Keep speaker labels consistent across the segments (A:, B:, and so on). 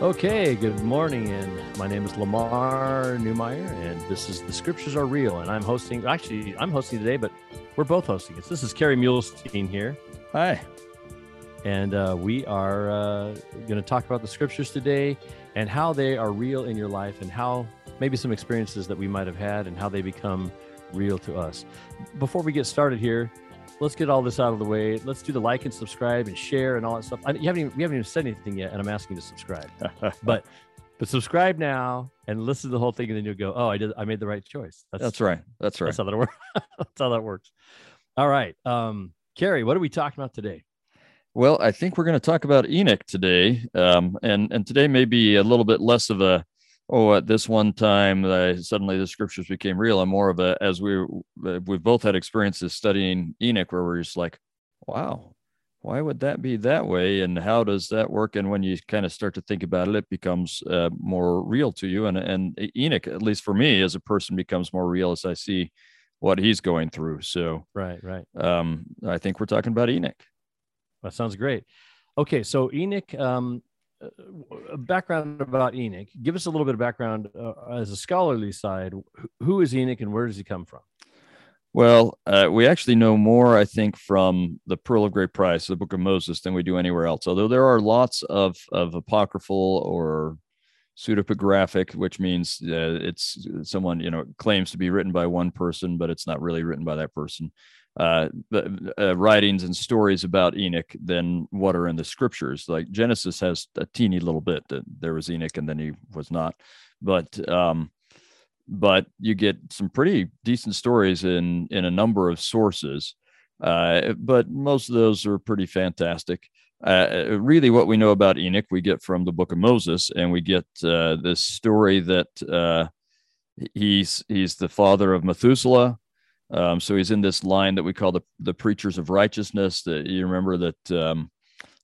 A: Okay, good morning, and my name is Lamar Newmeyer, and this is the Scriptures Are Real, and I'm hosting. Actually, I'm hosting today, but we're both hosting it. This is Kerry Muhlestein here.
B: Hi,
A: and uh, we are uh, going to talk about the Scriptures today and how they are real in your life, and how maybe some experiences that we might have had, and how they become real to us. Before we get started here, let's get all this out of the way. Let's do the like and subscribe and share and all that stuff. I, you haven't even, we haven't even said anything yet, and I'm asking you to subscribe. but but subscribe now and listen to the whole thing, and then you'll go, "Oh, I did. I made the right choice."
B: That's, that's right. That's right.
A: That's how that works. that's how that works. All right, um, Kerry, what are we talking about today?
B: Well, I think we're going to talk about Enoch today, um, and and today may be a little bit less of a oh, at this one time, uh, suddenly the scriptures became real. And more of a, as we uh, we've both had experiences studying Enoch, where we're just like, wow, why would that be that way? And how does that work? And when you kind of start to think about it, it becomes uh, more real to you. And and Enoch, at least for me, as a person, becomes more real as I see what he's going through. So
A: right, right.
B: Um, I think we're talking about Enoch.
A: That sounds great. Okay, so Enoch, um, background about Enoch. Give us a little bit of background uh, as a scholarly side. Who is Enoch and where does he come from?
B: Well, uh, we actually know more, I think, from the Pearl of Great Price, the Book of Moses, than we do anywhere else. Although there are lots of of apocryphal or pseudepigraphic, which means uh, it's someone you know claims to be written by one person, but it's not really written by that person uh, uh, writings and stories about Enoch than what are in the scriptures. Like Genesis has a teeny little bit that there was Enoch and then he was not, but um, but you get some pretty decent stories in in a number of sources. Uh, but most of those are pretty fantastic. Uh, really, what we know about Enoch, we get from the Book of Moses, and we get uh, this story that uh, he's he's the father of Methuselah, um, so he's in this line that we call the, the preachers of righteousness. That you remember that um,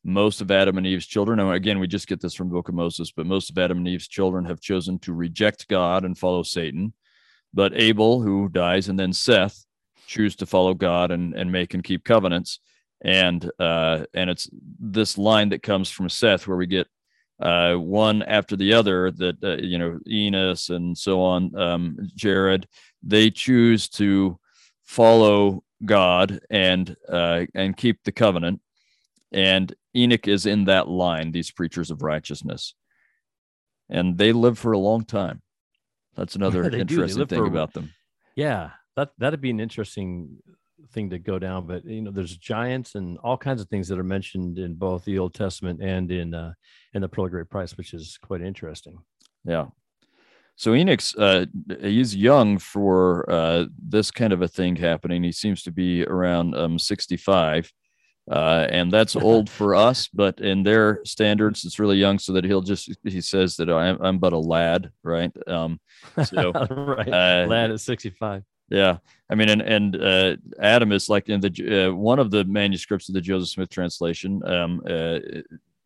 B: most of Adam and Eve's children, and again, we just get this from the book of Moses, but most of Adam and Eve's children have chosen to reject God and follow Satan. But Abel, who dies, and then Seth choose to follow God and, and make and keep covenants. And uh, and it's this line that comes from Seth where we get uh, one after the other that uh, you know Enos and so on, um, Jared. They choose to follow God and uh, and keep the covenant. And Enoch is in that line. These preachers of righteousness, and they live for a long time. That's another interesting thing for, about them.
A: Yeah, that that'd be an interesting thing to go down. But you know, there's giants and all kinds of things that are mentioned in both the Old Testament and in uh, in the Pearl of Great Price, which is quite interesting.
B: Yeah, so Enoch's uh, he's young for uh, this kind of a thing happening. He seems to be around um, 65, uh, and that's old for us, but in their standards, it's really young. So that he'll just he says that I'm, I'm but a lad, right? Um,
A: so right, uh, lad at 65.
B: Yeah, I mean, and and uh, Adam is like in the uh, one of the manuscripts of the Joseph Smith translation. Um, uh,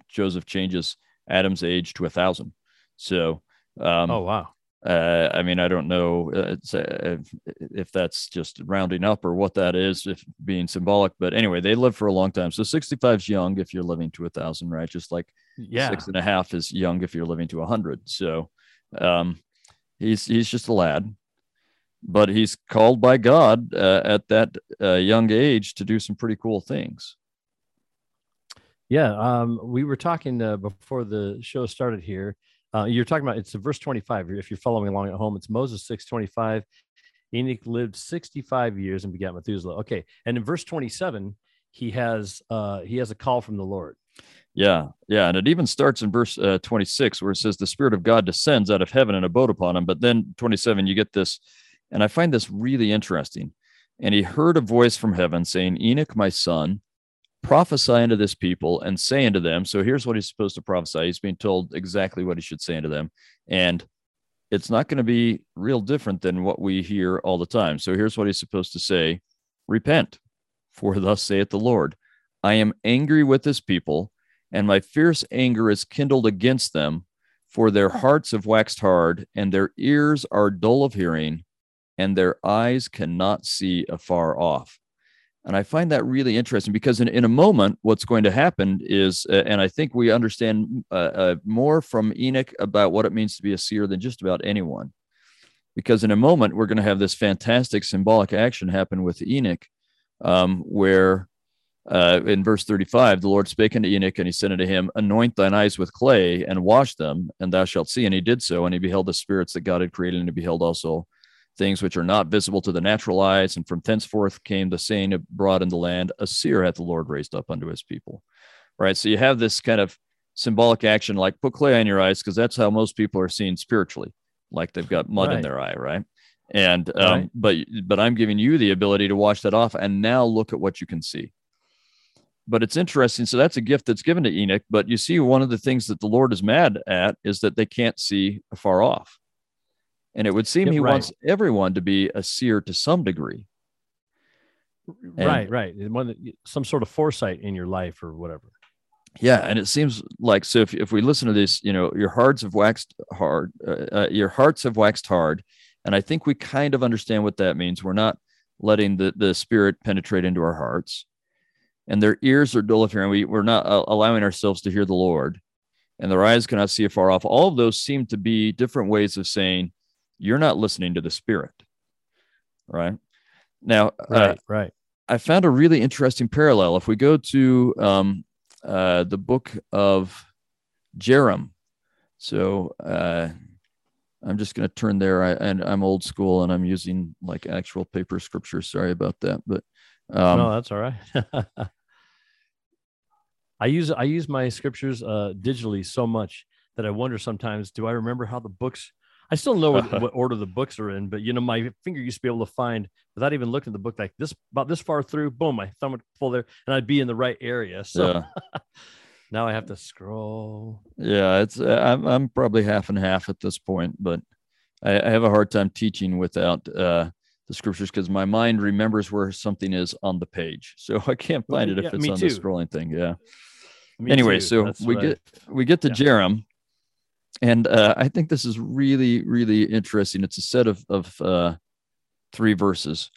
B: Joseph changes Adam's age to a thousand. So.
A: Um, oh wow!
B: Uh, I mean, I don't know uh, uh, if, if, that's just rounding up or what that is, if being symbolic. But anyway, they live for a long time. So 65 is young if you're living to a thousand, right? Just like
A: yeah.
B: six and a half is young if you're living to a hundred. So um, he's he's just a lad, but he's called by God uh, at that uh, young age to do some pretty cool things.
A: Yeah, um, we were talking uh, before the show started here uh, you're talking about it's verse 25. If you're following along at home, it's Moses 625. Enoch lived 65 years and begat Methuselah. Okay. And in verse 27, he has uh he has a call from the Lord.
B: Yeah, yeah, and it even starts in verse uh, 26 where it says the spirit of God descends out of heaven and abode upon him. But then 27 you get this and I find this really interesting. And he heard a voice from heaven saying, "Enoch, my son, prophesy unto this people and say unto them. So here's what he's supposed to prophesy. He's being told exactly what he should say unto them. And it's not going to be real different than what we hear all the time. So here's what he's supposed to say Repent, for thus saith the Lord I am angry with this people, and my fierce anger is kindled against them, for their hearts have waxed hard, and their ears are dull of hearing, and their eyes cannot see afar off And I find that really interesting because in, in a moment, what's going to happen is, uh, and I think we understand uh, uh, more from Enoch about what it means to be a seer than just about anyone. Because in a moment, we're going to have this fantastic symbolic action happen with Enoch, um, where uh, in verse 35, the Lord spake unto Enoch, and he said unto him, Anoint thine eyes with clay and wash them, and thou shalt see. And he did so, and he beheld the spirits that God had created, and he beheld also things which are not visible to the natural eyes. And from thenceforth came the saying abroad in the land, A seer hath the Lord raised up unto his people. Right. So you have this kind of symbolic action, like put clay on your eyes, because that's how most people are seen spiritually, like they've got mud right. in their eye, right? And um, right. but but I'm giving you the ability to wash that off, and now look at what you can see. But it's interesting. So that's a gift that's given to Enoch. But you see, one of the things that the Lord is mad at is that they can't see far off. And it would seem he right. wants everyone to be a seer to some degree.
A: And, right, right. Some sort of foresight in your life or whatever.
B: Yeah, and it seems like so. If, if we listen to this, you know, your hearts have waxed hard. Uh, uh, your hearts have waxed hard, and I think we kind of understand what that means. We're not letting the the spirit penetrate into our hearts, and their ears are dull of hearing. We we're not uh, allowing ourselves to hear the Lord, and their eyes cannot see afar off. All of those seem to be different ways of saying you're not listening to the spirit right? Now uh,
A: right uh, right.
B: I found a really interesting parallel. If we go to um, uh, the book of Jarom so uh, i'm just going to turn there. I, and i'm old school and i'm using like actual paper scripture. Sorry about that but
A: um, no that's all right. I use i use my scriptures uh, digitally so much that i wonder sometimes do i remember how the books I still know what, what, order the books are in, but you know, my finger used to be able to find without even looking at the book like this about this far through. Boom, my thumb would pull there, and I'd be in the right area. So yeah. now I have to scroll.
B: Yeah, it's uh, I'm I'm probably half and half at this point, but I, I have a hard time teaching without uh, the scriptures because my mind remembers where something is on the page, so I can't find it if it's on too. the scrolling thing. Yeah. Me anyway, too. so That's we get I, we get to yeah. Jarom and uh, I think this is really, really interesting. It's a set of of uh, three verses,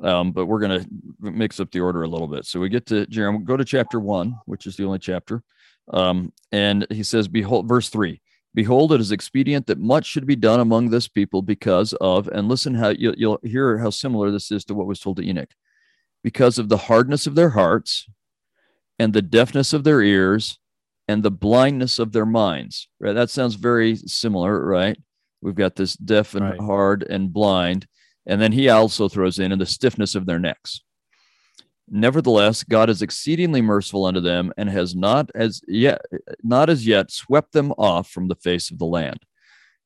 B: um, but we're going to mix up the order a little bit. So we get to Jeremiah, go to chapter one, which is the only chapter, um, and he says, "Behold, verse three: Behold, it is expedient that much should be done among this people because of." And listen how you'll, you'll hear how similar this is to what was told to Enoch, because of the hardness of their hearts and the deafness of their ears and the blindness of their minds. Right? That sounds very similar, right? We've got this deaf and right. hard and blind. And then he also throws in and the stiffness of their necks. Nevertheless, God is exceedingly merciful unto them and has not as yet not as yet swept them off from the face of the land.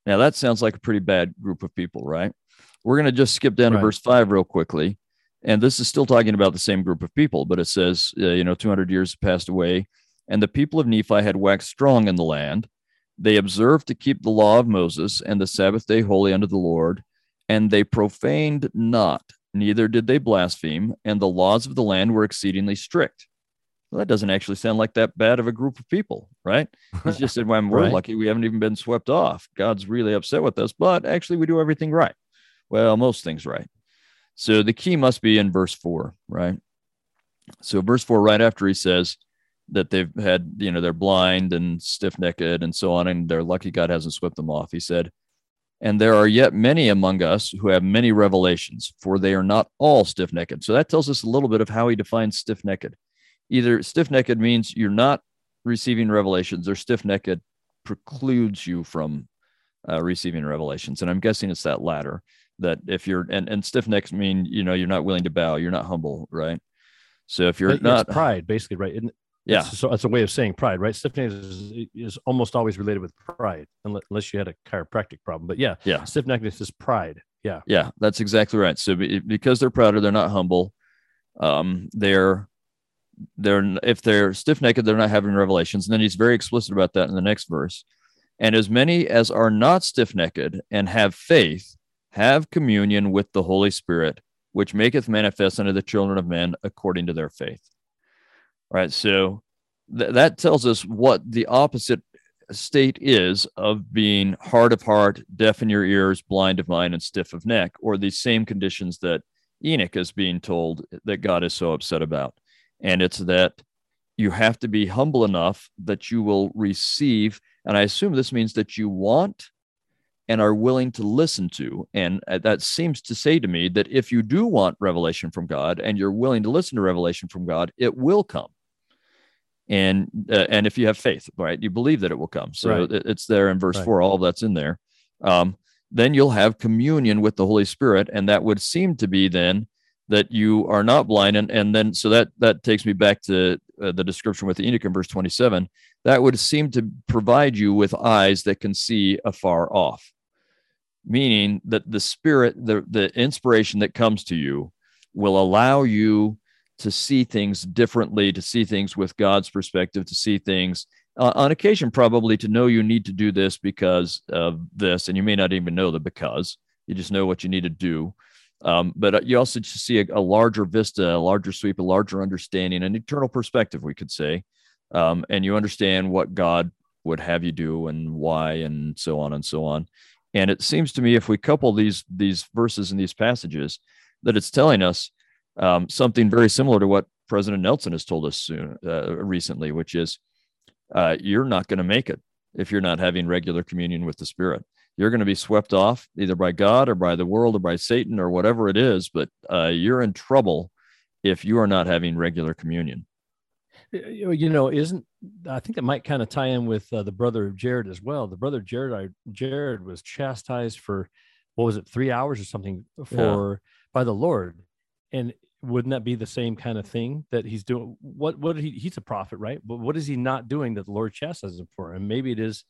B: Now that sounds like a pretty bad group of people, right? We're going to just skip down right. to verse 5 real quickly. And this is still talking about the same group of people, but it says, uh, you know, 200 years passed away and the people of Nephi had waxed strong in the land. They observed to keep the law of Moses and the Sabbath day holy unto the Lord, and they profaned not, neither did they blaspheme, and the laws of the land were exceedingly strict. Well, that doesn't actually sound like that bad of a group of people, right? He's just said, well, we're right. lucky we haven't even been swept off. God's really upset with us, but actually we do everything right. Well, most things right. So the key must be in verse four, right? So verse four, right after he says, that they've had, you know, they're blind and stiff necked and so on, and they're lucky God hasn't swept them off. He said, And there are yet many among us who have many revelations, for they are not all stiff necked. So that tells us a little bit of how he defines stiff necked. Either stiff necked means you're not receiving revelations, or stiff necked precludes you from uh, receiving revelations. And I'm guessing it's that latter that if you're and, and stiff necked mean you know you're not willing to bow, you're not humble, right? So if you're not
A: pride, basically, right?
B: Yeah.
A: So that's a way of saying pride, right? Stiffness is, is almost always related with pride, unless you had a chiropractic problem. But yeah,
B: yeah,
A: stiff neckness is pride. Yeah,
B: yeah, that's exactly right. So because they're prouder, they're not humble. Um, they're they're if they're stiff necked, they're not having revelations. And then he's very explicit about that in the next verse. And as many as are not stiff necked and have faith, have communion with the Holy Spirit, which maketh manifest unto the children of men according to their faith right? So th- that tells us what the opposite state is of being hard of heart, deaf in your ears, blind of mind, and stiff of neck, or these same conditions that Enoch is being told that God is so upset about. And it's that you have to be humble enough that you will receive. And I assume this means that you want and are willing to listen to. And uh, that seems to say to me that if you do want revelation from God and you're willing to listen to revelation from God, it will come. And uh, and if you have faith, right, you believe that it will come. So right. it's there in verse right. four. All of that's in there. Um, then you'll have communion with the Holy Spirit, and that would seem to be then that you are not blind. And and then so that that takes me back to uh, the description with the Enoch in verse twenty seven. That would seem to provide you with eyes that can see afar off meaning that the spirit, the, the inspiration that comes to you will allow you to see things differently, to see things with God's perspective, to see things uh, on occasion, probably to know you need to do this because of this. And you may not even know the because, you just know what you need to do. Um, but uh, you also just see a, a, larger vista, a larger sweep, a larger understanding, an eternal perspective, we could say. Um, and you understand what God would have you do and why, and so on and so on. And it seems to me, if we couple these these verses and these passages, that it's telling us um, something very similar to what President Nelson has told us soon, uh, recently, which is uh, you're not going to make it if you're not having regular communion with the Spirit. You're going to be swept off either by God or by the world or by Satan or whatever it is, but uh, you're in trouble if you are not having regular communion
A: you know, isn't I think that might kind of tie in with uh, the brother of Jared as well. The brother Jared, I, Jared was chastised for what was it, three hours or something for yeah. by the Lord, and wouldn't that be the same kind of thing that he's doing? What what he he's a prophet, right? But what is he not doing that the Lord chastises him for? And maybe it is,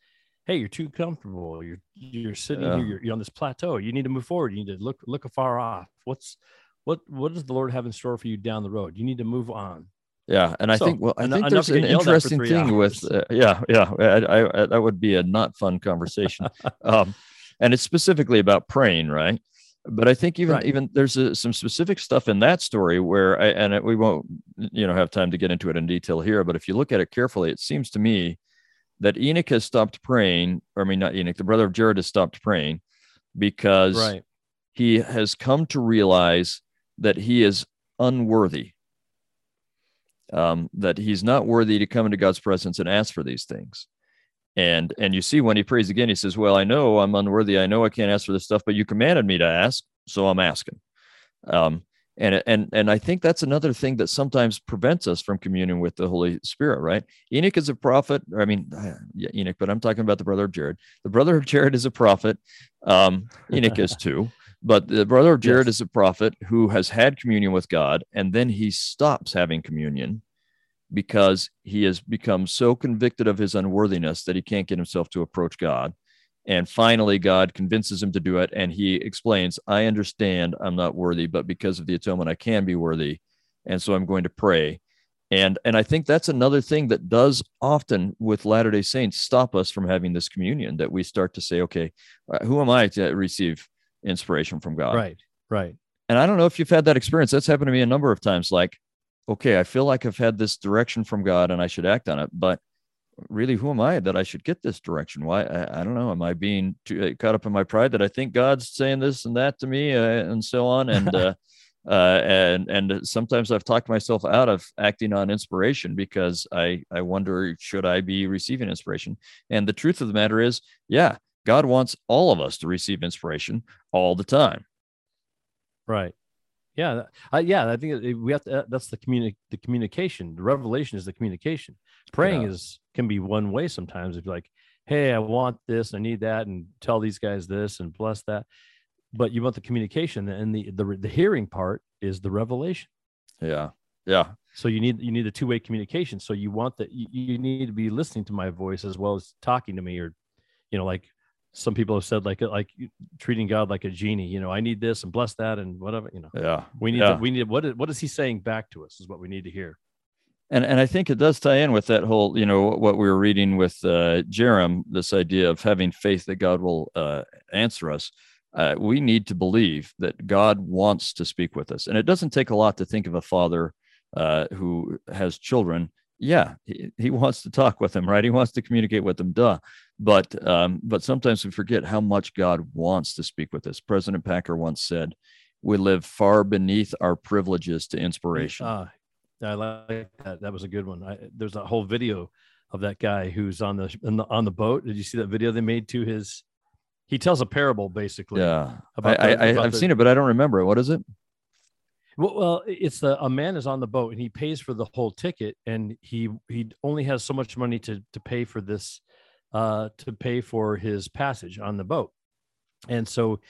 A: hey, you're too comfortable. You're you're sitting yeah. here. You're, you're on this plateau. You need to move forward. You need to look look afar off. What's what what does the Lord have in store for you down the road? You need to move on.
B: Yeah, and I so, think well, I think there's an interesting thing hours. with uh, yeah, yeah, I, I, I, that would be a not fun conversation, um, and it's specifically about praying, right? But I think even right. even there's a, some specific stuff in that story where I, and we won't you know have time to get into it in detail here, but if you look at it carefully, it seems to me that Enoch has stopped praying, or I mean not Enoch, the brother of Jared has stopped praying because right. he has come to realize that he is unworthy um, that he's not worthy to come into God's presence and ask for these things. And and you see when he prays again, he says, "Well, I know I'm unworthy. I know I can't ask for this stuff, but you commanded me to ask, so I'm asking." Um, and and and I think that's another thing that sometimes prevents us from communing with the Holy Spirit. Right? Enoch is a prophet. I mean, yeah, Enoch, but I'm talking about the brother of Jared. The brother of Jared is a prophet. Um, Enoch is too. But the brother of Jared yes. is a prophet who has had communion with God, and then he stops having communion because he has become so convicted of his unworthiness that he can't get himself to approach God. And finally, God convinces him to do it. And he explains, I understand I'm not worthy, but because of the atonement, I can be worthy. And so I'm going to pray. And, and I think that's another thing that does often with Latter day Saints stop us from having this communion that we start to say, okay, uh, who am I to receive inspiration from God.
A: Right. Right.
B: And I don't know if you've had that experience. That's happened to me a number of times. Like, okay, I feel like I've had this direction from God and I should act on it, but really, who am I that I should get this direction? Why? I, I don't know. Am I being too, uh, caught up in my pride that I think God's saying this and that to me uh, and so on? And, uh, uh, and and sometimes I've talked myself out of acting on inspiration because I I wonder should I be receiving inspiration? And the truth of the matter is, yeah, God wants all of us to receive inspiration all the time.
A: Right. Yeah. Uh, yeah. I think we have to, uh, that's the communi- the communication. The revelation is the communication. Praying yeah. is, can be one way sometimes. If you're like, Hey, I want this, I need that, and tell these guys this and bless that. But you want the communication and the, the, the hearing part is the revelation.
B: Yeah. Yeah.
A: So you need, you need a two way communication. So you want that, you, you need to be listening to my voice as well as talking to me or, you know, like some people have said like like treating God like a genie. You know, I need this and bless that and whatever. You know,
B: yeah,
A: we need
B: yeah.
A: To, we need what is, what is He saying back to us is what we need to hear.
B: And and I think it does tie in with that whole you know what we were reading with uh, Jarom, this idea of having faith that God will uh, answer us. Uh, we need to believe that God wants to speak with us, and it doesn't take a lot to think of a father uh, who has children yeah, he, he wants to talk with them, right? He wants to communicate with them, duh. But um, but sometimes we forget how much God wants to speak with us. President Packer once said, we live far beneath our privileges to inspiration.
A: Uh, I like that. That was a good one. I, there's a whole video of that guy who's on the, the, on the boat. Did you see that video they made to his? He tells a parable basically.
B: Yeah, I, the, I, I have seen it, but I don't remember it. What is it?
A: Well, well, it's the a man is on the boat and he pays for the whole ticket, and he he only has so much money to to pay for this, uh, to pay for his passage on the boat, and so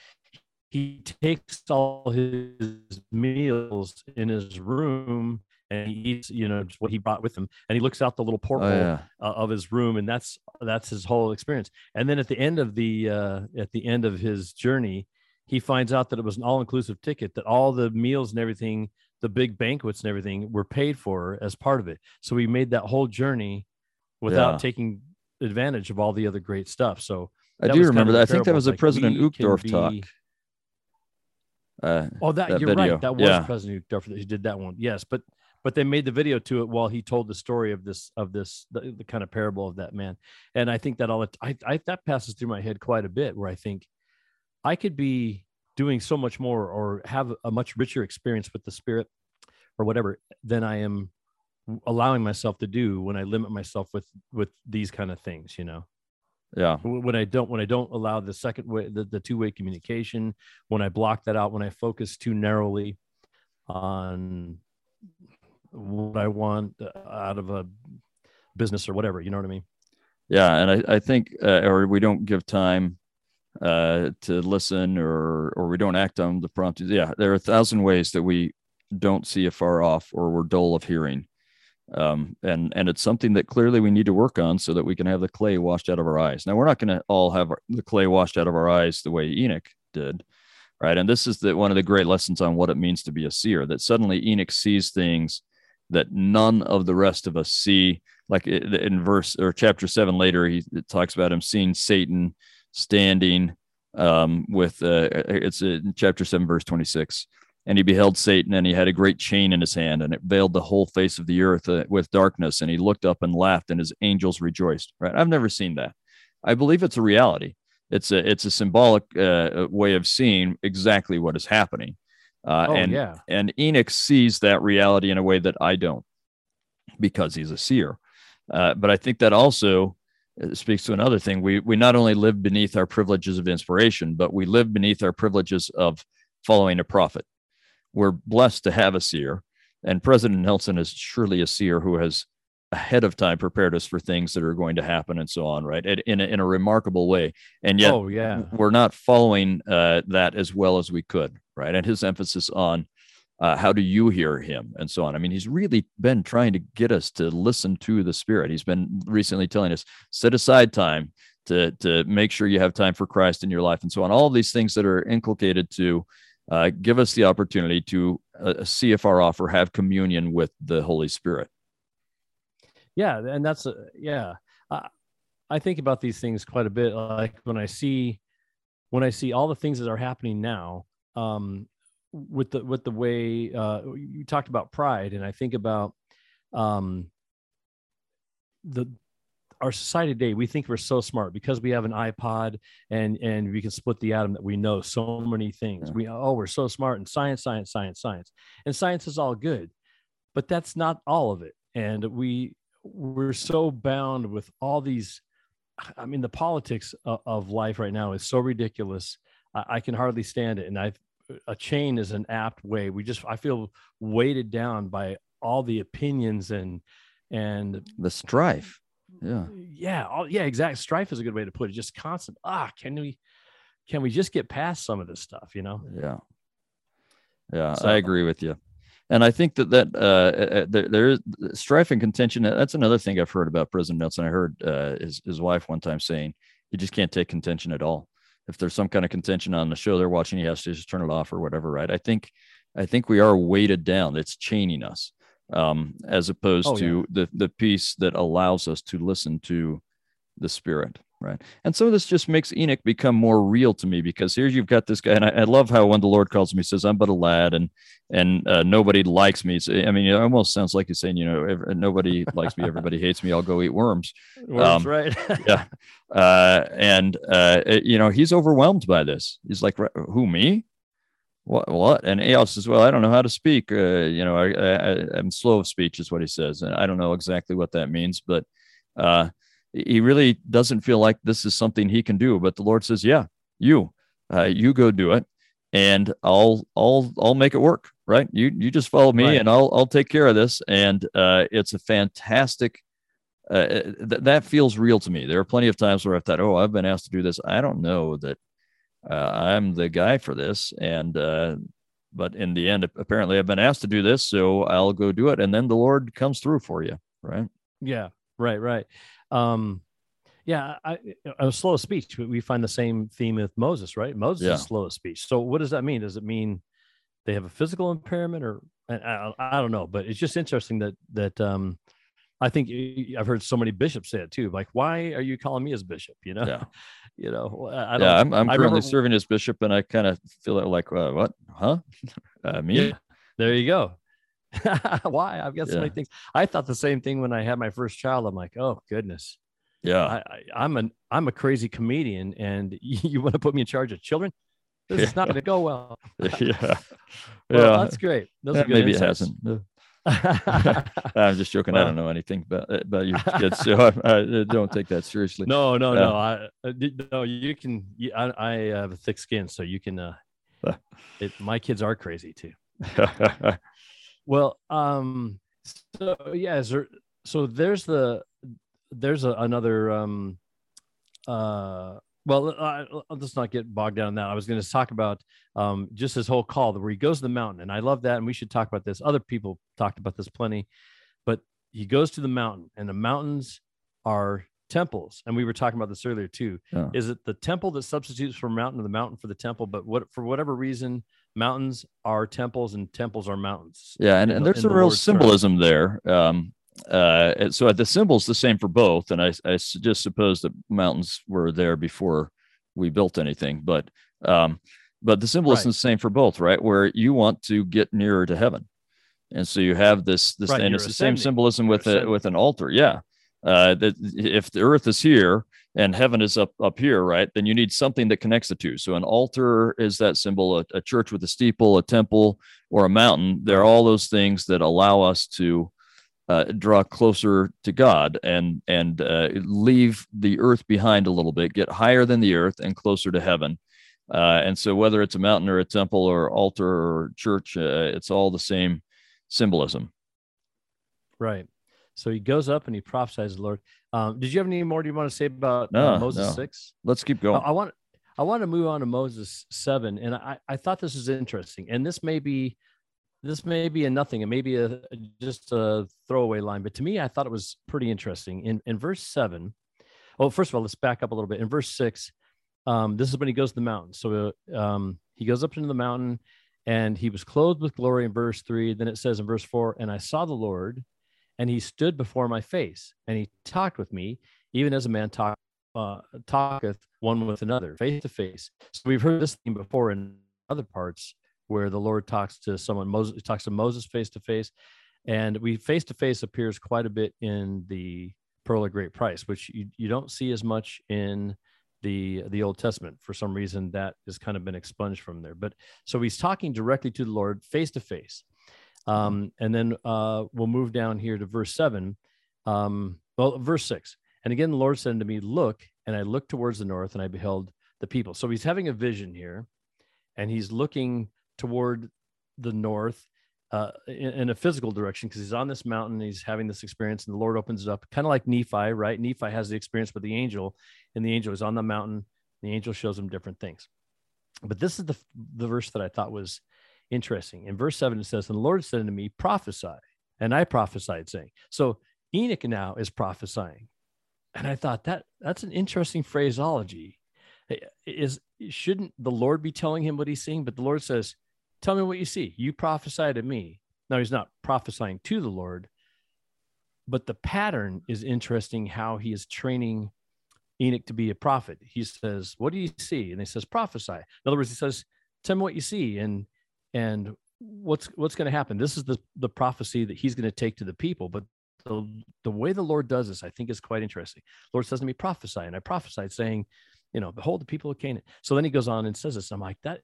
A: he takes all his meals in his room and he eats you know just what he brought with him. And he looks out the little porthole oh, yeah. uh, of his room. And that's that's his whole experience. And then at the end of the uh, at the end of his journey he finds out that it was an all-inclusive ticket that all the meals and everything the big banquets and everything were paid for as part of it. So he made that whole journey without yeah. taking advantage of all the other great stuff. So
B: i do remember that. I think that was a like, president uchtdorf talk.
A: Uh, oh that, that you're video. right that was yeah. president uchtdorf that he did that one. Yes but but they made the video to it while he told the story of this of this the, the kind of parable of that man. And i think that all I, I that passes through my head quite a bit where i think i could be doing so much more or have a much richer experience with the spirit or whatever than i am allowing myself to do when i limit myself with with these kind of things you know
B: yeah
A: when i don't when i don't allow the second way the, the two-way communication when i block that out when i focus too narrowly on what I want uh, out of a business or whatever. You know what I mean?
B: Yeah, and I, I think, uh, or we don't give time uh, to listen, or or we don't act on the promptings. Yeah, there are a thousand ways that we don't see afar off, or we're dull of hearing. Um, and and it's something that clearly we need to work on so that we can have the clay washed out of our eyes. Now we're not going to all have the clay washed out of our eyes the way Enoch did, right? And this is the one of the great lessons on what it means to be a seer. That suddenly Enoch sees things that none of the rest of us see. Like in verse or chapter seven later, he talks about him seeing Satan standing um, with uh, it's in chapter seven, verse 26. And he beheld Satan, and he had a great chain in his hand, and it veiled the whole face of the earth uh, with darkness. And he looked up and laughed, and his angels rejoiced. Right? I've never seen that. I believe it's a reality. It's a it's a symbolic uh, way of seeing exactly what is happening. Uh, oh, and yeah. and Enoch sees that reality in a way that I don't, because he's a seer. Uh, but I think that also uh, speaks to another thing. We we not only live beneath our privileges of inspiration, but we live beneath our privileges of following a prophet. We're blessed to have a seer, and President Nelson is surely a seer who has ahead of time prepared us for things that are going to happen and so on, right? In a, in a remarkable way. And yet,
A: oh, yeah.
B: we're not following uh, that as well as we could, right? And his emphasis on uh, how do you hear him and so on. I mean, he's really been trying to get us to listen to the Spirit. He's been recently telling us set aside time to to make sure you have time for Christ in your life and so on. All these things that are inculcated to uh, give us the opportunity to uh, see if our offer have communion with the Holy Spirit.
A: Yeah and that's a, yeah. I, I think about these things quite a bit like when i see when i see all the things that are happening now um with the with the way uh you talked about pride and i think about um the our society today we think we're so smart because we have an ipod and and we can split the atom that we know so many things. Yeah. we oh we're so smart and science science science science. And science is all good but that's not all of it. And we we're so bound with all these i mean the politics of, of life right now is so ridiculous. I, I, can hardly stand it. And i a chain is an apt way. We just i feel weighted down by all the opinions and and
B: the strife yeah
A: yeah all, yeah exactly strife is a good way to put it just constant ah can we can we just get past some of this stuff you know
B: yeah yeah so, i agree with you and I think that that uh, there, there is strife and contention. That's another thing I've heard about President Nelson. I heard uh, his his wife one time saying you just can't take contention at all. If there's some kind of contention on the show they're watching, he has to just turn it off or whatever. Right? I think I think we are weighted down. It's chaining us, um, as opposed oh, to yeah. the the peace that allows us to listen to the Spirit right? And some of this just makes enoch become more real to me because here you've got this guy and i, I love how when the lord calls me says i'm but a lad and and uh, nobody likes me. So, i mean it almost sounds like he's saying you know every, nobody likes me everybody hates me i'll go eat worms,
A: worms um, right.
B: yeah. Uh, and uh, you know he's overwhelmed by this. He's like who me what what? And Eyal says well i don't know how to speak uh, you know I, I i'm slow of speech is what he says. And i don't know exactly what that means but uh he really doesn't feel like this is something he can do. But the lord says yeah you uh, you go do it and i'll i'll i'll make it work right? You you just follow me
A: Right.
B: and i'll i'll take care of this. And uh it's a fantastic uh, th- that feels real to me. There are plenty of times where i've thought oh i've been asked to do this. I don't know that uh, I'm the guy for this. And, uh, but in the end, apparently I've been asked to do this, so I'll go do it. And then the Lord comes through for you. Right.
A: Yeah, right, right. Um, yeah, I, was slow of speech. We- We find the same theme with Moses, right? Moses
B: Yeah.
A: is slow of speech. So what does that mean? Does it mean they have a physical impairment, or I, I, I don't know? But it's just interesting that that um, I think I've heard so many bishops say it too. Like, why are you calling me as bishop? You know,
B: Yeah.
A: you know, I don't.
B: yeah. I'm, I'm currently
A: remember-
B: serving as bishop and I kind of feel like, uh, what? Huh? Uh, me?
A: Yeah, there you go. why? I've got so many things. I thought the same thing when I had my first child. I'm like, oh goodness.
B: Yeah.
A: I, I'm an I'm a crazy comedian, and you, want to put me in charge of children? This is not going to go well.
B: yeah.
A: Well,
B: yeah.
A: that's great. Those good
B: maybe
A: insights.
B: it hasn't. Uh, I'm just joking. I don't know anything about about your kids, so I, I don't take that seriously.
A: no, no, no.
B: Yeah.
A: I uh, no. You can. You, I, I have a thick skin, so you can. Uh,
B: Uh.
A: it, my kids are crazy too. Well, um, so yeah, is there, so there's the there's a, another um, uh, well, uh, let's not get bogged down in that. I was going to talk about um, just his whole call where he goes to the mountain, and I love that, and we should talk about this. Other people talked about this plenty, but he goes to the mountain, and the mountains are temples, and we were talking about this earlier too.
B: Yeah.
A: Is it the temple that substitutes for mountain, or the mountain for the temple? But what for whatever reason, mountains are temples, and temples are mountains.
B: Yeah, and, and
A: the-
B: there's a
A: the
B: real
A: Lord's
B: symbolism there. Um, uh, and so the symbol's the same for both, and I, I just suppose that mountains were there before we built anything, but um, but the symbolism
A: Right.
B: is the same for both, right? Where you want to get nearer to heaven, and so you have this this,
A: Right,
B: and it's the same symbolism
A: You're
B: with a, with an altar. Yeah, uh, that if the earth is here and heaven is up up here, right? Then you need something that connects the two. So an altar is that symbol, a, a church with a steeple, a temple, or a mountain. They're all those things that allow us to uh, draw closer to God and and uh, leave the earth behind a little bit, get higher than the earth and closer to heaven. Uh, and so, whether it's a mountain or a temple or altar or church, uh, it's all the same symbolism.
A: Right. So he goes up and he prophesies the Lord. Um, did you have any more? Do you want to say about
B: No,
A: uh, Moses
B: no.
A: six?
B: Let's keep
A: I,
B: going.
A: I want I want to move on to Moses seven, and I I thought this was interesting, and this may be this may be a nothing, it may be a just a throwaway line, but to me, I thought it was pretty interesting. In in verse seven, well, first of all, let's back up a little bit. In verse six, um, this is when he goes to the mountain. So um, he goes up into the mountain, and he was clothed with glory. In verse three, then it says in verse four, and I saw the Lord, and he stood before my face, and he talked with me, even as a man talk, uh, talketh one with another, face to face. So we've heard this theme before in other parts where the Lord talks to someone. Moses talks to Moses face to face, and we face to face appears quite a bit in the Pearl of Great Price, which you, you don't see as much in the the Old Testament. For some reason, that has kind of been expunged from there. But so he's talking directly to the Lord face to face. Um, and then uh, we'll move down here to verse seven. Um, well, verse six. And again, the Lord said unto me, Look, and I looked towards the north, and I beheld the people. So he's having a vision here, and he's looking toward the north uh, in, in a physical direction because he's on this mountain. He's having this experience, and the Lord opens it up, kind of like Nephi, right? Nephi has the experience with the angel, and the angel is on the mountain. The angel shows him different things. But this is the, the verse that I thought was interesting. In verse seven, it says, And the Lord said unto me, Prophesy. And I prophesied, saying, So Enoch now is prophesying. And I thought that that's an interesting phraseology. Is shouldn't the Lord be telling him what he's seeing? But the Lord says, Tell me what you see. You prophesy to me. Now he's not prophesying to the Lord, but the pattern is interesting how he is training Enoch to be a prophet. He says, What do you see? And he says, Prophesy. In other words, he says, Tell me what you see and and what's what's going to happen. This is the the prophecy that he's going to take to the people. But the, the way the Lord does this, I think, is quite interesting. Lord says to me, prophesy. And I prophesied, saying, you know, behold, the people of Canaan. So then he goes on and says this. I'm like, that,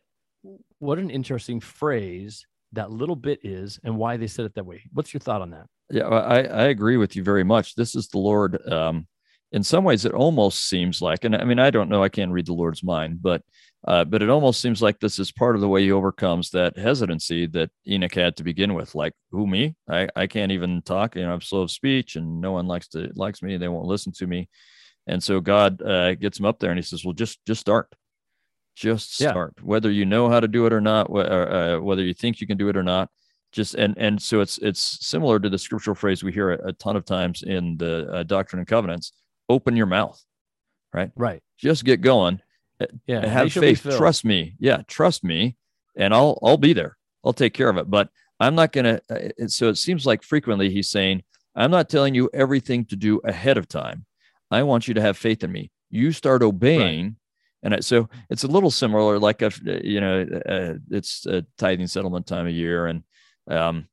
A: what an interesting phrase that little bit is and why they said it that way. What's your thought on that?
B: Yeah, I, I agree with you very much. This is the Lord. Um, in some ways, it almost seems like, and I mean, I don't know, I can't read the Lord's mind, but uh, but it almost seems like this is part of the way he overcomes that hesitancy that Enoch had to begin with. Like, who me? I, I can't even talk. You know, I'm slow of speech, and no one likes to likes me. They won't listen to me. And so God uh, gets him up there, and he says, "Well, just just start, just start. Yeah. Whether you know how to do it or not, wh- uh, whether you think you can do it or not, just and and so it's it's similar to the scriptural phrase we hear a, a ton of times in the uh, Doctrine and Covenants: open your mouth, right?
A: Right.
B: Just get going. Uh, yeah. Have faith. Trust me. Yeah. Trust me, and I'll I'll be there. I'll take care of it. But I'm not gonna. Uh, so it seems like frequently he's saying, I'm not telling you everything to do ahead of time. I want you to have faith in me. You start obeying. Right. And so it's a little similar, like if you know, uh, it's a tithing settlement time of year, and um,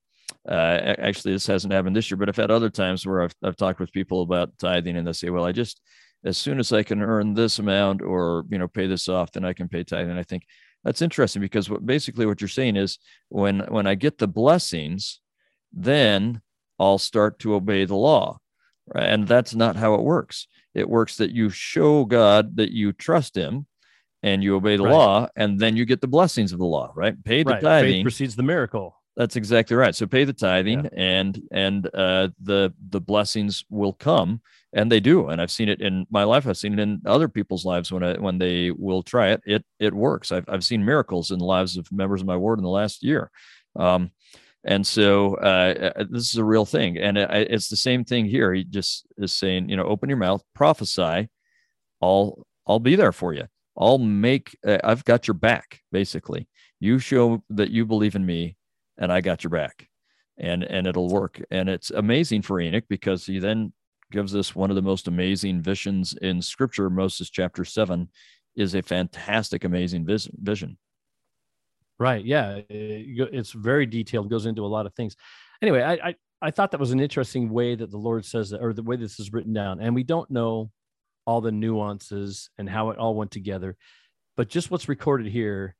B: uh, actually, this hasn't happened this year, but I've had other times where I've, I've talked with people about tithing and they say, well, I just, as soon as I can earn this amount or, you know, pay this off, then I can pay tithing. And I think that's interesting because what basically what you're saying is when, when I get the blessings, then I'll start to obey the law. Right? And that's not how it works. It works that you show God that you trust him and you obey the right. law, and then you get the blessings of the law, right? Pay the right. tithing. Faith
A: precedes the miracle.
B: That's exactly right. So pay the tithing, yeah. and and uh, the the blessings will come, and they do. And I've seen it in my life. I've seen it in other people's lives when I, when they will try it. It it works. I've I've seen miracles in the lives of members of my ward in the last year. Um, and so uh, uh this is a real thing, and it, it's the same thing here. He just is saying, you know, open your mouth, prophesy. I'll I'll be there for you. I'll make. Uh, I've got your back. Basically, you show that you believe in me and I got your back. And and it'll work. And it's amazing for Enoch because he then gives us one of the most amazing visions in scripture. Moses chapter seven is a fantastic, amazing vision.
A: Right. Yeah. It's very detailed, goes into a lot of things. Anyway, I, I, I thought that was an interesting way that the Lord says that, or the way this is written down. And we don't know all the nuances and how it all went together, but just what's recorded here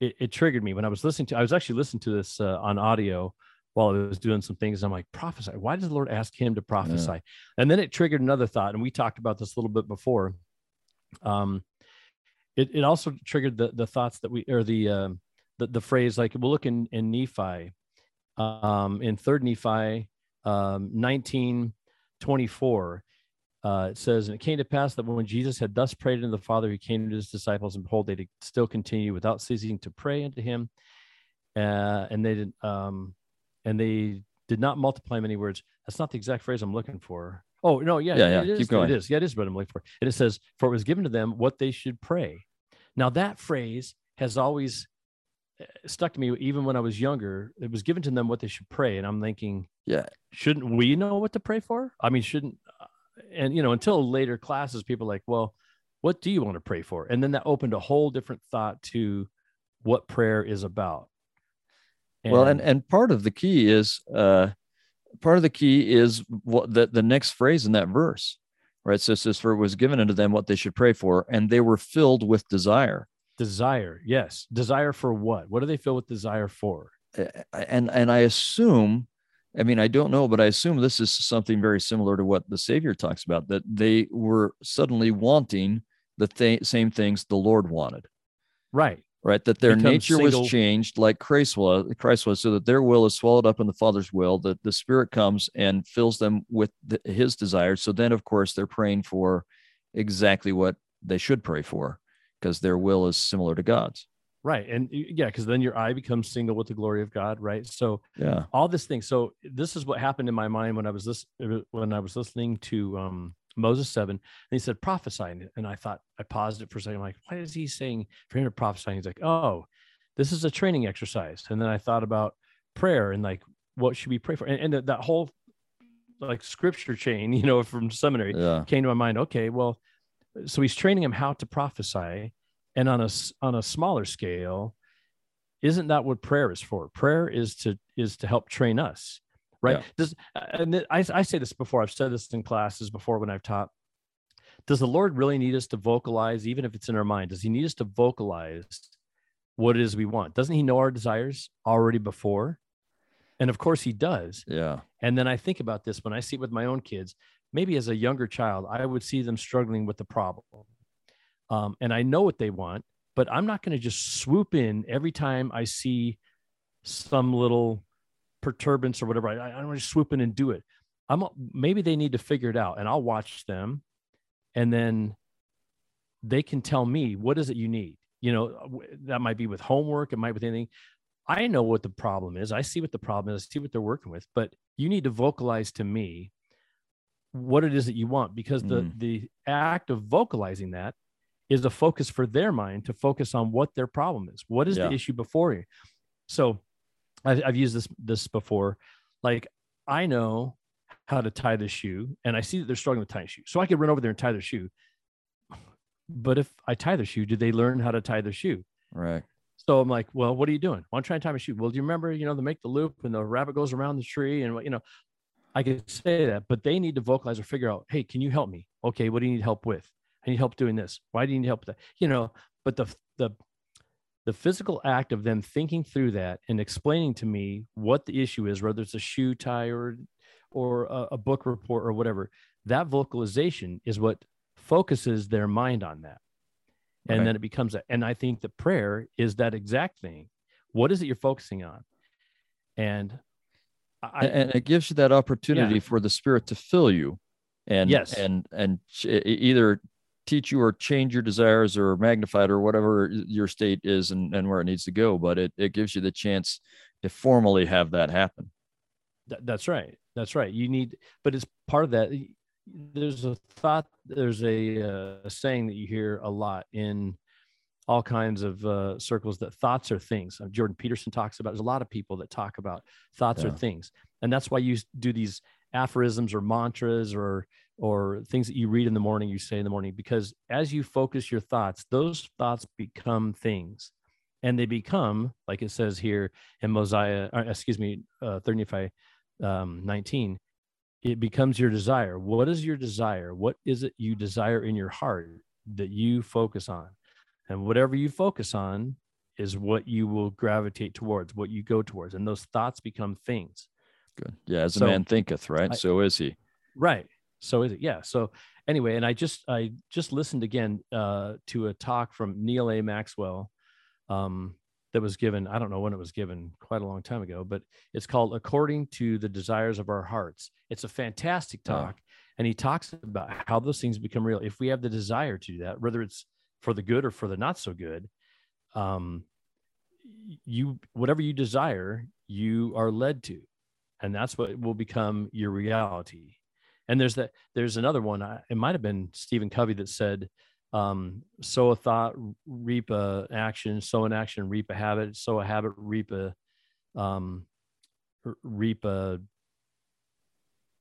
A: it, it, triggered me when I was listening to. I was actually listening to this uh, on audio while I was doing some things. I'm like, prophesy. Why does the Lord ask him to prophesy? Yeah. And then it triggered another thought, and we talked about this a little bit before. Um, it, it also triggered the the thoughts that we or the uh, the, the phrase like we'll look in in Nephi, um, in Third Nephi, um, nineteen twenty four uh, it says, And it came to pass that when Jesus had thus prayed unto the Father, he came to his disciples, and behold, they did still continue without ceasing to pray unto him. Uh, and they did, um, and they did not multiply many words. That's not the exact phrase I'm looking for. Oh no, yeah,
B: yeah, yeah. Keep going.
A: It is. Yeah, it is what I'm looking for. And it says, "For it was given to them what they should pray." Now that phrase has always stuck to me, even when I was younger. It was given to them what they should pray, and I'm thinking,
B: yeah,
A: shouldn't we know what to pray for? I mean, shouldn't and you know until later classes people like well what do you want to pray for and then that opened a whole different thought to what prayer is about
B: and, well and and part of the key is uh part of the key is what the, the next phrase in that verse right so it says for it was given unto them what they should pray for and they were filled with desire
A: desire yes desire for what what do they fill with desire for
B: and and i assume I mean, I don't know, but I assume this is something very similar to what the Savior talks about that they were suddenly wanting the th- same things the Lord wanted.
A: Right.
B: Right. That their nature single. was changed like Christ was, Christ was, so that their will is swallowed up in the Father's will, that the Spirit comes and fills them with the, his desires. So then, of course, they're praying for exactly what they should pray for because their will is similar to God's.
A: Right and yeah because then your eye becomes single with the glory of god right? So
B: yeah.
A: all this thing so this is what happened in my mind when i was this when i was listening to um moses 7 and he said prophesy and i thought i paused it for a second I'm like why is he saying for him to prophesy he's like oh this is a training exercise and then i thought about prayer and like what should we pray for? And, and that whole like scripture chain you know from seminary
B: yeah.
A: came to my mind okay well so he's training him how to prophesy and on a on a smaller scale isn't that what prayer is for prayer is to is to help train us right yeah. does uh, and I, I say this before i've said this in classes before when i've taught does the lord really need us to vocalize even if it's in our mind does he need us to vocalize what it is we want. Doesn't he know our desires already before? And of course he does.
B: Yeah.
A: And then I think about this when I see it with my own kids. Maybe as a younger child, I would see them struggling with the problem. Um, and I know what they want, but I'm not going to just swoop in every time I see some little perturbance or whatever. I, I don't to swoop in and do it. I'm maybe they need to figure it out, and I'll watch them, and then they can tell me what is it you need. You know, that might be with homework, it might be with anything. I know what the problem is. I see what the problem is. I see what they're working with, but you need to vocalize to me what it is that you want because the mm. the act of vocalizing that is a focus for their mind to focus on what their problem is. What is yeah. the issue before you? So I've, I've used this this before. Like I know how to tie the shoe, and I see that they're struggling with tying shoe, so I could run over there and tie their shoe. But if I tie their shoe, did they learn how to tie their shoe?
B: Right.
A: So I'm like, well, what are you doing? Well, I'm trying to tie my shoe. Well, do you remember, you know, the make the loop and the rabbit goes around the tree and you know, I can say that, but they need to vocalize or figure out, hey, can you help me? Okay, what do you need help with? I need help doing this. Why do you need help with that? You know, but the the the physical act of them thinking through that and explaining to me what the issue is, whether it's a shoe tie or or a, a book report or whatever, that vocalization is what focuses their mind on that. And right. then it becomes a, and I think the prayer is that exact thing. What is it you're focusing on? And
B: I, and it gives you that opportunity yeah. for the spirit to fill you and
A: yes.
B: and and either teach you or change your desires or magnify it or whatever your state is and, and where it needs to go but it, it gives you the chance to formally have that happen.
A: Th- that's right. That's right. You need but it's part of that. There's a thought there's a, uh, a saying that you hear a lot in all kinds of uh, circles that thoughts are things. Uh, Jordan Peterson talks about. There's a lot of people that talk about thoughts yeah. are things, and that's why you do these aphorisms or mantras or or things that you read in the morning, you say in the morning, because as you focus your thoughts, those thoughts become things, and they become like it says here in Mosiah, or, excuse me, uh, 35, um, 19. It becomes your desire. What is your desire? What is it you desire in your heart that you focus on? And whatever you focus on is what you will gravitate towards, what you go towards. And those thoughts become things.
B: Good. Yeah. As so, a man thinketh, right? I, so is he.
A: Right. So is it. Yeah. So anyway, and I just I just listened again uh, to a talk from Neal A. Maxwell um, that was given. I don't know when it was given, quite a long time ago, but it's called "According to the Desires of Our Hearts." It's a fantastic talk, and he talks about how those things become real if we have the desire to do that, whether it's for the good or for the not so good um you whatever you desire you are led to. And that's what will become your reality. And there's that there's another one. It might have been stephen covey that said um, sow a thought reap a action. Sow an action reap a habit. Sow a habit reap a um, reap a,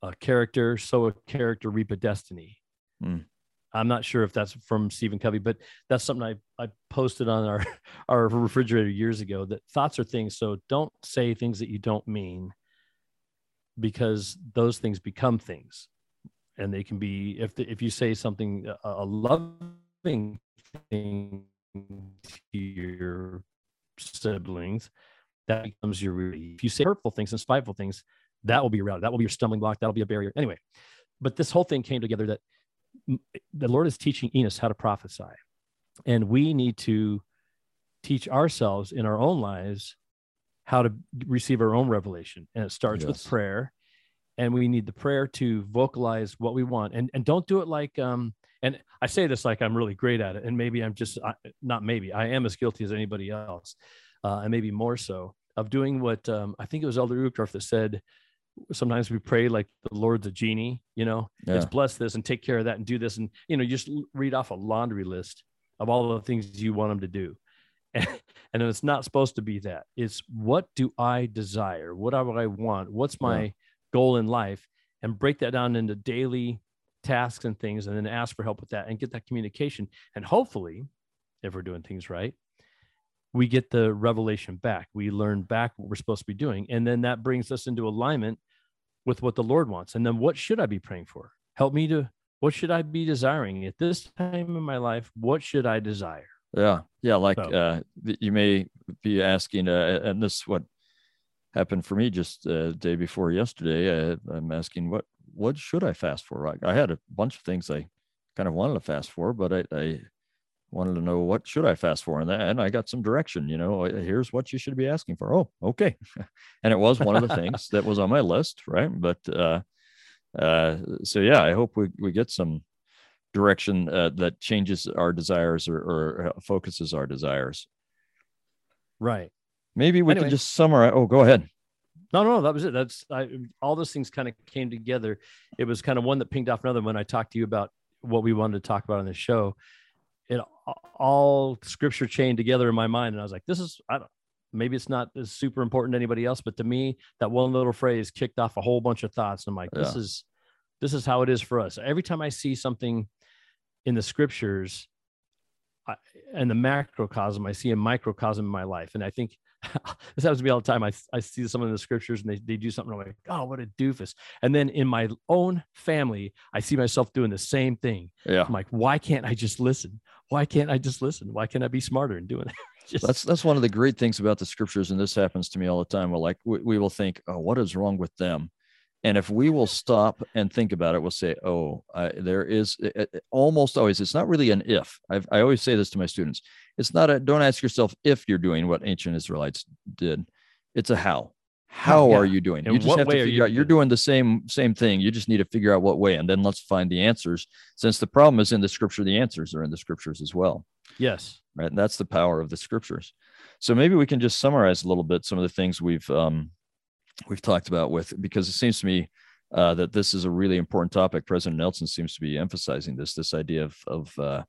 A: a character. Sow a character reap a destiny. Mm. I'm not sure if that's from Stephen Covey, but that's something I, I posted on our, our refrigerator years ago that thoughts are things. So don't say things that you don't mean because those things become things. And they can be, if, the, if you say something, a, loving thing to your siblings, that becomes your reality. If you say hurtful things and spiteful things, that will be your. That will be your stumbling block. That'll be a barrier. Anyway, but this whole thing came together that the Lord is teaching Enos how to prophesy. And we need to teach ourselves in our own lives how to receive our own revelation. And it starts yes. with prayer. And we need the prayer to vocalize what we want. And, and don't do it like, um, and I say this like I'm really great at it. And maybe I'm just, not maybe, I am as guilty as anybody else, uh, and maybe more so, of doing what um, I think it was Elder Uchtdorf that said, sometimes we pray like the Lord's a genie, you know, yeah. let's bless this and take care of that and do this. And, you know, you just read off a laundry list of all the things you want them to do. And, and it's not supposed to be that. It's what do I desire? What do I want? What's my yeah. goal in life? And break that down into daily tasks and things, and then ask for help with that and get that communication. And hopefully, if we're doing things right, we get the revelation back. We learn back what we're supposed to be doing. And then that brings us into alignment with what the Lord wants. And then what should I be praying for? Help me to, what should I be desiring at this time in my life? What should I desire?
B: Yeah. Yeah. Like so. uh, you may be asking, uh, and this is what happened for me just uh, day before yesterday. I, I'm asking, what what should I fast for? I, I had a bunch of things I kind of wanted to fast for, but I, I wanted to know what should I fast for, and that, and I got some direction. You know, here's what you should be asking for. Oh, okay, and it was one of the things that was on my list, right? But uh, uh, so yeah, I hope we we get some direction uh, that changes our desires or, or uh, focuses our desires.
A: Right.
B: Maybe we anyway. can just summarize. Oh, go ahead.
A: No, no, no, that was it. That's I, all those things kind of came together. It was kind of one that pinged off another when I talked to you about what we wanted to talk about on the show. It all scripture chained together in my mind, and I was like, "This is I don't, maybe it's not as super important to anybody else, but to me, that one little phrase kicked off a whole bunch of thoughts. And I'm like, this yeah. is this is how it is for us. Every time I see something in the scriptures I, and the macrocosm, I see a microcosm in my life. And I think this happens to me all the time. I, I see someone in the scriptures and they, they do something. I'm like, oh, what a doofus. And then in my own family, I see myself doing the same thing.
B: Yeah.
A: I'm like, why can't I just listen? Why can't I just listen? Why can't I be smarter in doing it?
B: just... That's that's one of the great things about the scriptures, and this happens to me all the time. Well, like we, we will think, oh, what is wrong with them? And if we will stop and think about it, we'll say, oh, there is it, it, almost always, it's not really an if. I've, I always say this to my students. It's not a, don't ask yourself if you're doing what ancient Israelites did. It's a how. How yeah. are you doing?
A: In
B: you just have to figure you out. You're doing the same same thing. You just need to figure out what way, and then let's find the answers. Since the problem is in the scripture, the answers are in the scriptures as well.
A: Yes,
B: right. And that's the power of the scriptures. So maybe we can just summarize a little bit some of the things we've um, we've talked about with because it seems to me uh, that this is a really important topic. President Nelson seems to be emphasizing this this idea of of uh,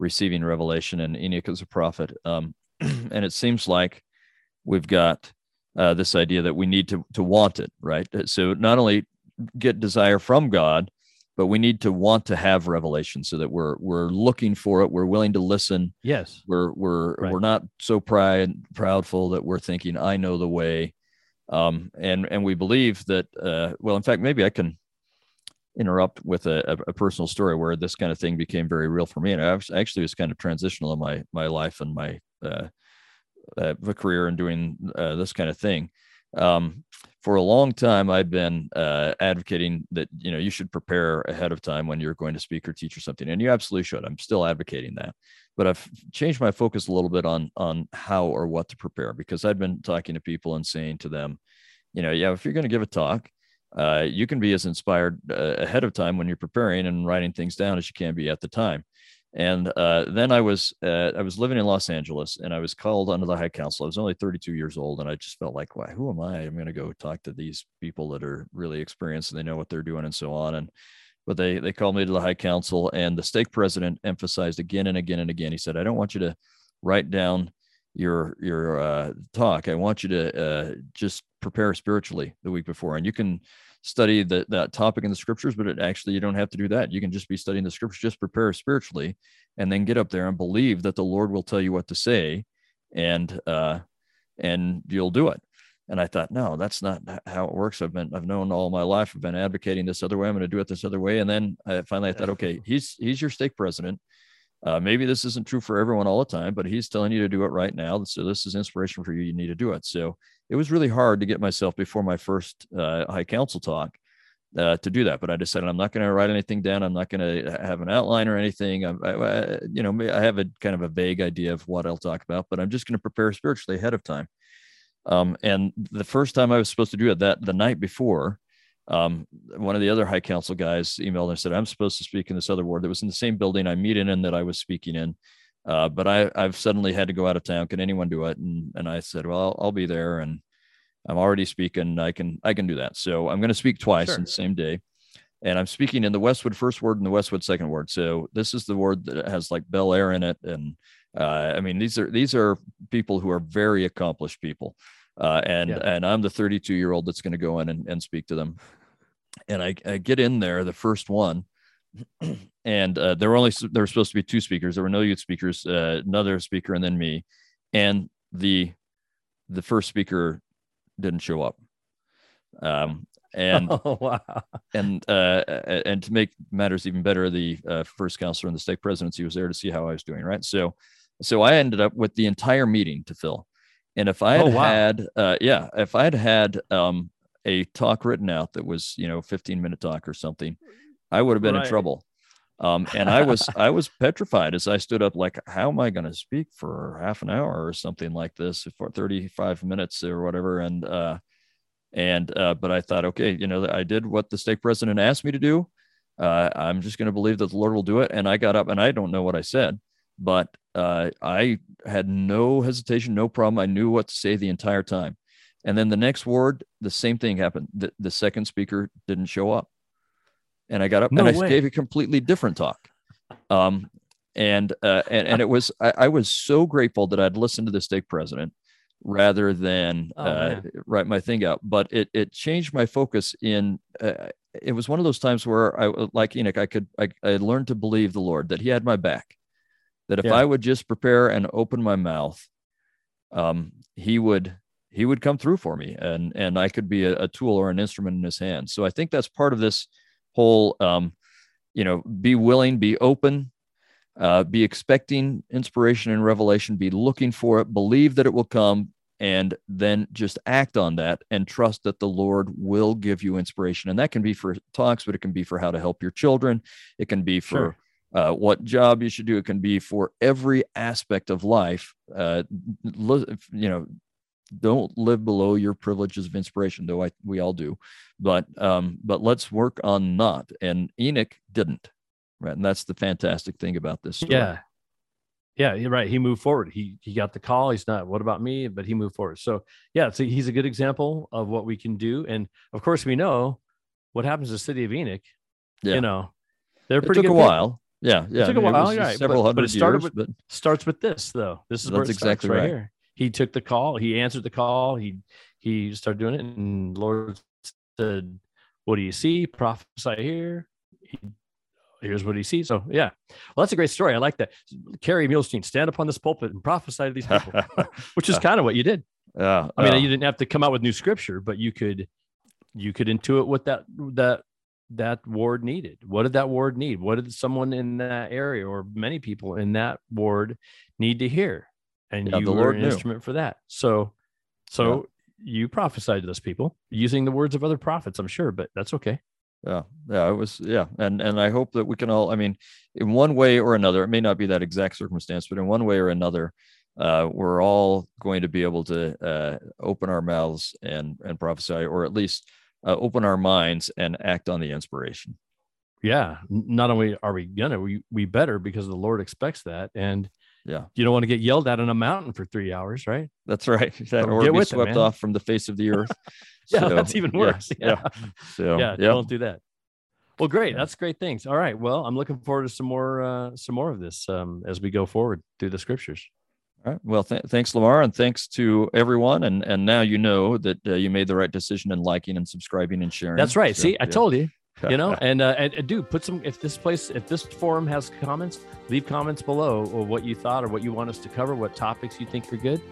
B: receiving revelation and Enoch as a prophet. Um, and it seems like we've got uh, this idea that we need to to want it, right? So not only get desire from God, but we need to want to have revelation so that we're we're looking for it we're willing to listen
A: yes
B: we're we're right. we're not so pride proudful that we're thinking i know the way um, and and we believe that uh, well in fact maybe i can interrupt with a, a, personal story where this kind of thing became very real for me and i actually was kind of transitional in my my life and my uh, uh, career and doing uh, this kind of thing. Um, for a long time i've been uh, advocating that you know you should prepare ahead of time when you're going to speak or teach or something and you absolutely should. I'm still advocating that. But I've changed my focus a little bit on on how or what to prepare because I've been talking to people and saying to them, you know, yeah, if you're going to give a talk, uh, you can be as inspired uh, ahead of time when you're preparing and writing things down as you can be at the time. And uh, then I was uh, I was living in Los Angeles and I was called under the High Council. I was only 32 years old and I just felt like, why? Who am I? I'm going to go talk to these people that are really experienced and they know what they're doing and so on. And but they they called me to the high council and the stake president emphasized again and again and again he said i don't want you to write down your your uh, talk i want you to uh, just prepare spiritually the week before and you can study the, that topic in the scriptures but it actually you don't have to do that you can just be studying the scriptures just prepare spiritually and then get up there and believe that the lord will tell you what to say and uh and you'll do it and I thought, no, that's not how it works. I've been, I've known all my life. I've been advocating this other way. I'm going to do it this other way. And then I finally I thought, okay, he's he's your stake president. Uh, maybe this isn't true for everyone all the time, but he's telling you to do it right now. So this is inspiration for you. You need to do it. So it was really hard to get myself before my first uh, high council talk uh, to do that. But I decided I'm not going to write anything down. I'm not going to have an outline or anything. I, I, you know, I have a kind of a vague idea of what I'll talk about, but I'm just going to prepare spiritually ahead of time. Um, and the first time I was supposed to do it, that the night before, um, one of the other high council guys emailed and said, I'm supposed to speak in this other ward that was in the same building I'm meeting in that I was speaking in. Uh, but I, I've suddenly had to go out of town. Can anyone do it? And, and I said, well, I'll, I'll be there. And I'm already speaking. I can, I can do that. So I'm going to speak twice sure. in the same day. And I'm speaking in the Westwood first ward and the Westwood second ward. So this is the ward that has like Bel Air in it and uh, I mean, these are these are people who are very accomplished people, uh, and yeah. and I'm the 32 year old that's going to go in and, and speak to them. And I, I get in there, the first one, and uh, there were only there were supposed to be two speakers. There were no youth speakers, uh, another speaker, and then me. And the the first speaker didn't show up. Um, and oh, wow. and uh, and to make matters even better, the uh, first counselor in the stake presidency was there to see how I was doing. Right, so So I ended up with the entire meeting to fill. And if I had
A: Oh, wow.
B: had, uh, yeah, if I had had um, a talk written out that was, you know, 15 minute talk or something, I would have been in trouble. Um, and I was, I was petrified as I stood up, like, how am I going to speak for half an hour or something like this for 35 minutes or whatever? And, uh, and, uh, but I thought, okay, you know, I did what the stake president asked me to do. Uh, I'm just going to believe that the Lord will do it. And I got up and I don't know what I said, but uh, I had no hesitation, no problem. I knew what to say the entire time. And then the next word, the same thing happened. The, the second speaker didn't show up. And I got up
A: No
B: and I gave a completely different talk. Um, and, uh, and, and it was, I, I was so grateful that I'd listened to the stake president rather than
A: Oh,
B: uh, write my thing out. But it, it changed my focus in, uh, it was one of those times where I, like Enoch, I could, I, I learned to believe the Lord that he had my back, that if
A: Yeah.
B: I would just prepare and open my mouth, um, he would, he would come through for me and, and I could be a, a tool or an instrument in his hands. So I think that's part of this whole, um, you know, be willing, be open, uh, be expecting inspiration and revelation, be looking for it, believe that it will come, and then just act on that and trust that the Lord will give you inspiration. And that can be for talks, but it can be for how to help your children. It can be for uh, what job you should do. It can be for every aspect of life. Uh, you know, don't live below your privileges of inspiration, though I, we all do. But um, but let's work on not. And Enoch didn't. Right. And that's the fantastic thing about this story.
A: Yeah. Yeah, you're right. He moved forward. He he got the call. He's not, what about me? But he moved forward. So yeah, so he's a good example of what we can do. And of course, we know what happens to the city of Enoch.
B: Yeah.
A: You know, they're
B: it
A: pretty
B: took a
A: good people.
B: while. Yeah, yeah.
A: took a
B: it
A: while,
B: was
A: right,
B: Several
A: but-
B: hundred
A: but it started
B: years,
A: with-
B: but
A: Starts with this though. This is where
B: That's
A: it
B: exactly
A: right,
B: right.
A: here. He took the call. He answered the call. He he started doing it, and Lord said, "What do you see? Prophesy here." He, here's what he sees. So yeah, well, that's a great story. I like that. Kerry Muhlestein, stand upon this pulpit and prophesy to these people, which is kind of what you did.
B: yeah.
A: I mean,
B: yeah.
A: you didn't have to come out with new scripture, but you could you could intuit what that that that ward needed. What did that ward need? What did someone in that area or many people in that ward need to hear? And
B: Yeah,
A: you
B: the
A: were
B: Lord
A: an
B: knew.
A: instrument for that. So so you prophesied to those people using the words of other prophets, I'm sure, but that's okay.
B: yeah yeah it was yeah and and i hope that we can all i mean in one way or another it may not be that exact circumstance but in one way or another uh, we're all going to be able to uh, open our mouths and and prophesy or at least uh, open our minds and act on the inspiration
A: Yeah. Not only are we gonna, we we better because the Lord expects that. And
B: yeah
A: you don't want to get yelled at on a mountain for three hours, right?
B: that's right that,
A: So
B: or
A: get
B: be
A: with it,
B: swept off from the face of the earth
A: Yeah,
B: So,
A: that's even worse.
B: yeah,
A: Yeah.
B: so
A: yeah,
B: yeah
A: don't do that. Well, great.
B: Yeah.
A: That's great things. All right. Well, I'm looking forward to some more uh some more of this um as we go forward through the scriptures.
B: All right. Well, th- thanks, Lamar, and thanks to everyone. And and now you know that uh, you made the right decision in liking and subscribing and sharing.
A: That's right.
B: So,
A: See, I told you. You know, and uh and, and dude, put some if this place if this forum has comments, leave comments below or what you thought or what you want us to cover, what topics you think are good.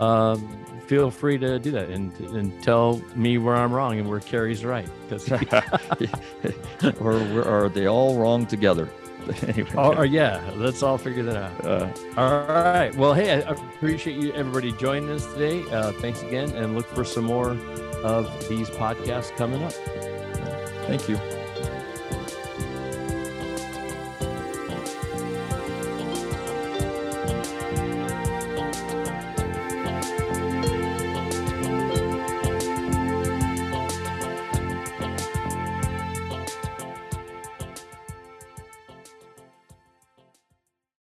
A: Um, feel free to do that and and tell me where I'm wrong and where Kerry's right. Because
B: or, or are they all wrong together? anyway.
A: yeah, let's all figure that out.
B: uh,
A: All right. Well, hey, I I appreciate you everybody joining us today. Uh, thanks again, and look for some more of these podcasts coming up.
B: thank you.